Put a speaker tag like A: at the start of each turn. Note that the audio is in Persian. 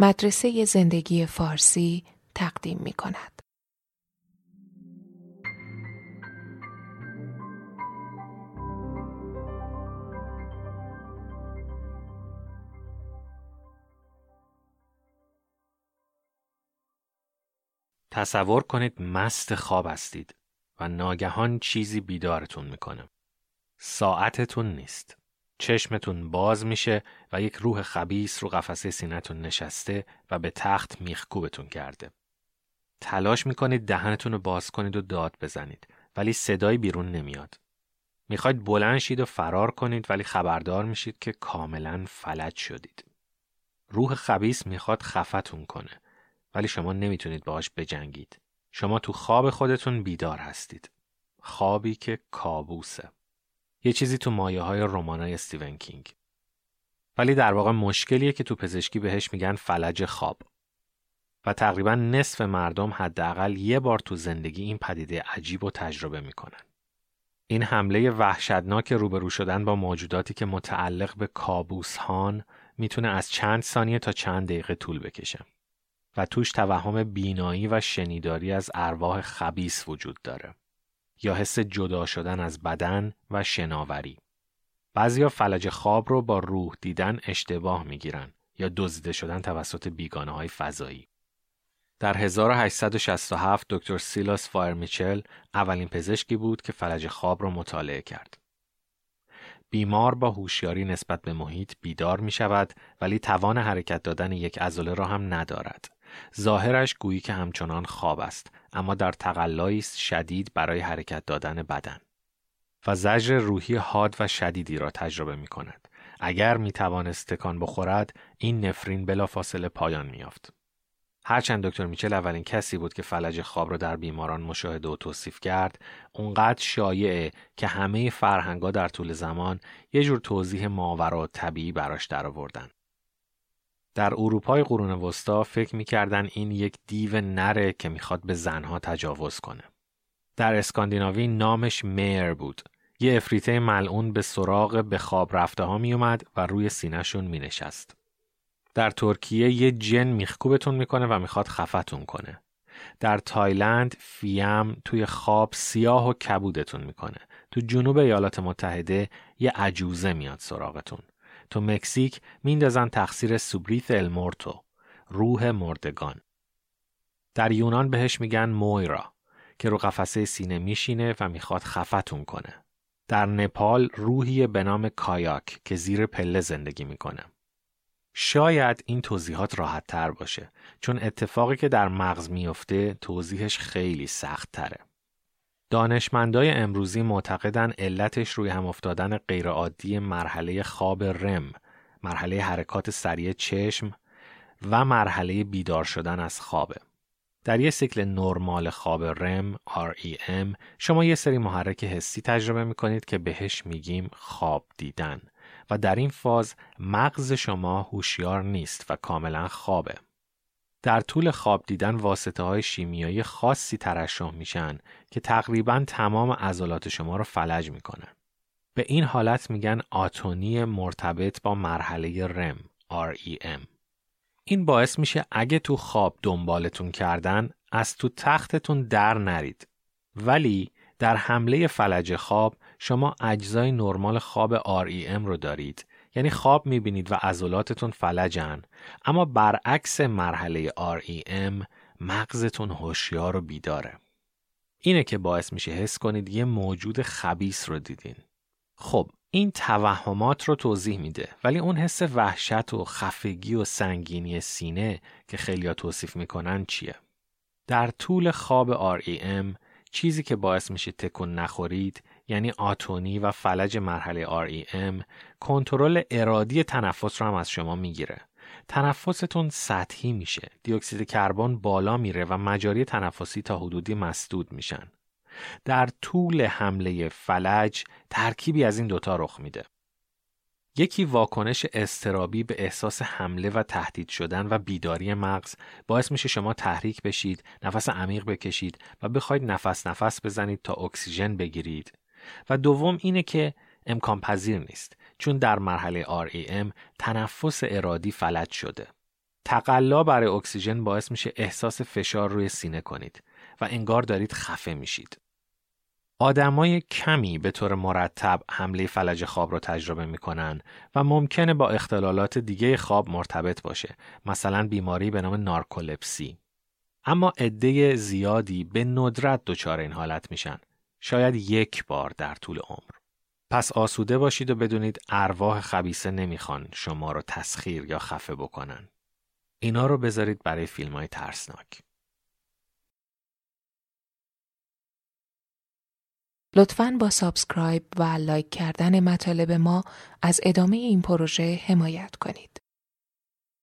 A: مدرسه زندگی فارسی تقدیم می کند.
B: تصور کنید مست خواب هستید و ناگهان چیزی بیدارتون می‌کنه. ساعتتون نیست. چشمتون باز میشه و یک روح خبیس رو قفسه سینتون نشسته و به تخت میخکوبتون کرده. تلاش می‌کنید دهنتون رو باز کنید و داد بزنید ولی صدایی بیرون نمیاد. می‌خواید بلند شید و فرار کنید ولی خبردار میشید که کاملا فلج شدید. روح خبیس می‌خواد خفتون کنه ولی شما نمی‌تونید باهاش بجنگید. شما تو خواب خودتون بیدار هستید. خوابی که کابوسه. یه چیزی تو مایه های رومانای استیون کینگ. ولی در واقع مشکلیه که تو پزشکی بهش میگن فلج خواب. و تقریبا نصف مردم حداقل یه بار تو زندگی این پدیده عجیب و تجربه می‌کنن. این حمله وحشتناک روبرو شدن با موجوداتی که متعلق به کابوس هان می‌تونه از چند ثانیه تا چند دقیقه طول بکشه. و توش توهم بینایی و شنیداری از ارواح خبیس وجود داره. یا حس جدا شدن از بدن و شناوری. بعضیا فلج خواب رو با روح دیدن اشتباه می‌گیرن یا دزدیده شدن توسط بیگانه های فضایی. در 1867 دکتر سیلاس فایرمیچل اولین پزشکی بود که فلج خواب را مطالعه کرد. بیمار با هوشیاری نسبت به محیط بیدار می شود ولی توان حرکت دادن یک عضله را هم ندارد. ظاهرش گویی که همچنان خواب است اما در تقلایی شدید برای حرکت دادن بدن و زجر روحی حاد و شدیدی را تجربه می کند. اگر می توانست تکان بخورد این نفرین بلافاصله پایان می یافت. هرچند دکتر میچل اولین کسی بود که فلج خواب را در بیماران مشاهده و توصیف کرد اونقدر شایعه که همه فرهنگا در طول زمان یه جور توضیح ماورا طبیعی براش درآوردن در اروپای قرون وسطا فکر می‌کردن این یک دیو نره که می‌خواد به زنها تجاوز کنه. در اسکاندیناوی نامش میر بود. یه افریته ملعون به سراغ به خواب رفته ها میومد و روی سینهشون مینشست. در ترکیه یه جن میخکوبتون می‌کنه و می‌خواد خفتون کنه. در تایلند فیم توی خواب سیاه و کبودتون می‌کنه. تو جنوب ایالات متحده یه عجوزه میاد سراغتون. تو مکزیک میندازن تقصیر سوبریت المورتو روح مردگان. در یونان بهش میگن مویرا که رو قفسه سینه میشینه و می‌خواد خفتون کنه. در نپال روحی به نام کایاک که زیر پله زندگی می‌کنه. شاید این توضیحات راحت تر باشه چون اتفاقی که در مغز میفته توضیحش خیلی سخت تره. دانشمندای امروزی معتقدن علتش روی هم افتادن غیرعادی مرحله خواب رم، مرحله حرکات سریع چشم و مرحله بیدار شدن از خوابه. در یه سیکل نرمال خواب رم REM شما یه سری محرک حسی تجربه می‌کنید که بهش میگیم خواب دیدن و در این فاز مغز شما هوشیار نیست و کاملا خوابه. در طول خواب دیدن واسطه های شیمیایی خاصی ترشح میشن که تقریبا تمام عضلات شما رو فلج می‌کنن. به این حالت میگن آتونی مرتبط با مرحله رم REM. این باعث میشه اگه تو خواب دنبالتون کردن از تو تختتون در نرید. ولی در حمله فلج خواب شما اجزای نرمال خواب REM رو دارید یعنی خواب می‌بینید و عضلاتتون فلجن. اما برعکس مرحله REM مغزتون هوشیار و بیداره اینه که باعث میشه حس کنید یه موجود خبیس رو دیدین. خب این توهمات رو توضیح میده ولی اون حس وحشت و خفگی و سنگینی سینه که خیلیا توصیف می‌کنن چیه؟ در طول خواب REM چیزی که باعث میشه تکون نخورید یعنی آتونی و فلج مرحله REM کنترل ارادی تنفس رو هم از شما می‌گیره. تنفستون سطحی میشه. دیوکسید کربن بالا میره و مجاری تنفسی تا حدودی مسدود میشن. در طول حمله فلج ترکیبی از این دوتا رخ میده. یکی واکنش استرابی به احساس حمله و تهدید شدن و بیداری مغز باعث میشه شما تحریک بشید، نفس عمیق بکشید و بخواید نفس نفس بزنید تا اکسیژن بگیرید و دوم اینه که امکان پذیر نیست چون در مرحله REM تنفس ارادی فلج شده. تقلا برای اکسیژن باعث میشه احساس فشار روی سینه کنید و انگار دارید خفه میشید. آدمای کمی به طور مرتب حمله فلج خواب رو تجربه می‌کنن و ممکنه با اختلالات دیگه خواب مرتبط باشه. مثلا بیماری به نام نارکولپسی اما عده زیادی به ندرت دچار این حالت میشن. شاید یک بار در طول عمر. پس آسوده باشید و بدونید ارواح خبیسه نمی‌خوان شما رو تسخیر یا خفه بکنن. اینا رو بذارید برای فیلم های ترسناک.
A: لطفاً با subscribe و لایک کردن مطالب ما از ادامه این پروژه حمایت کنید.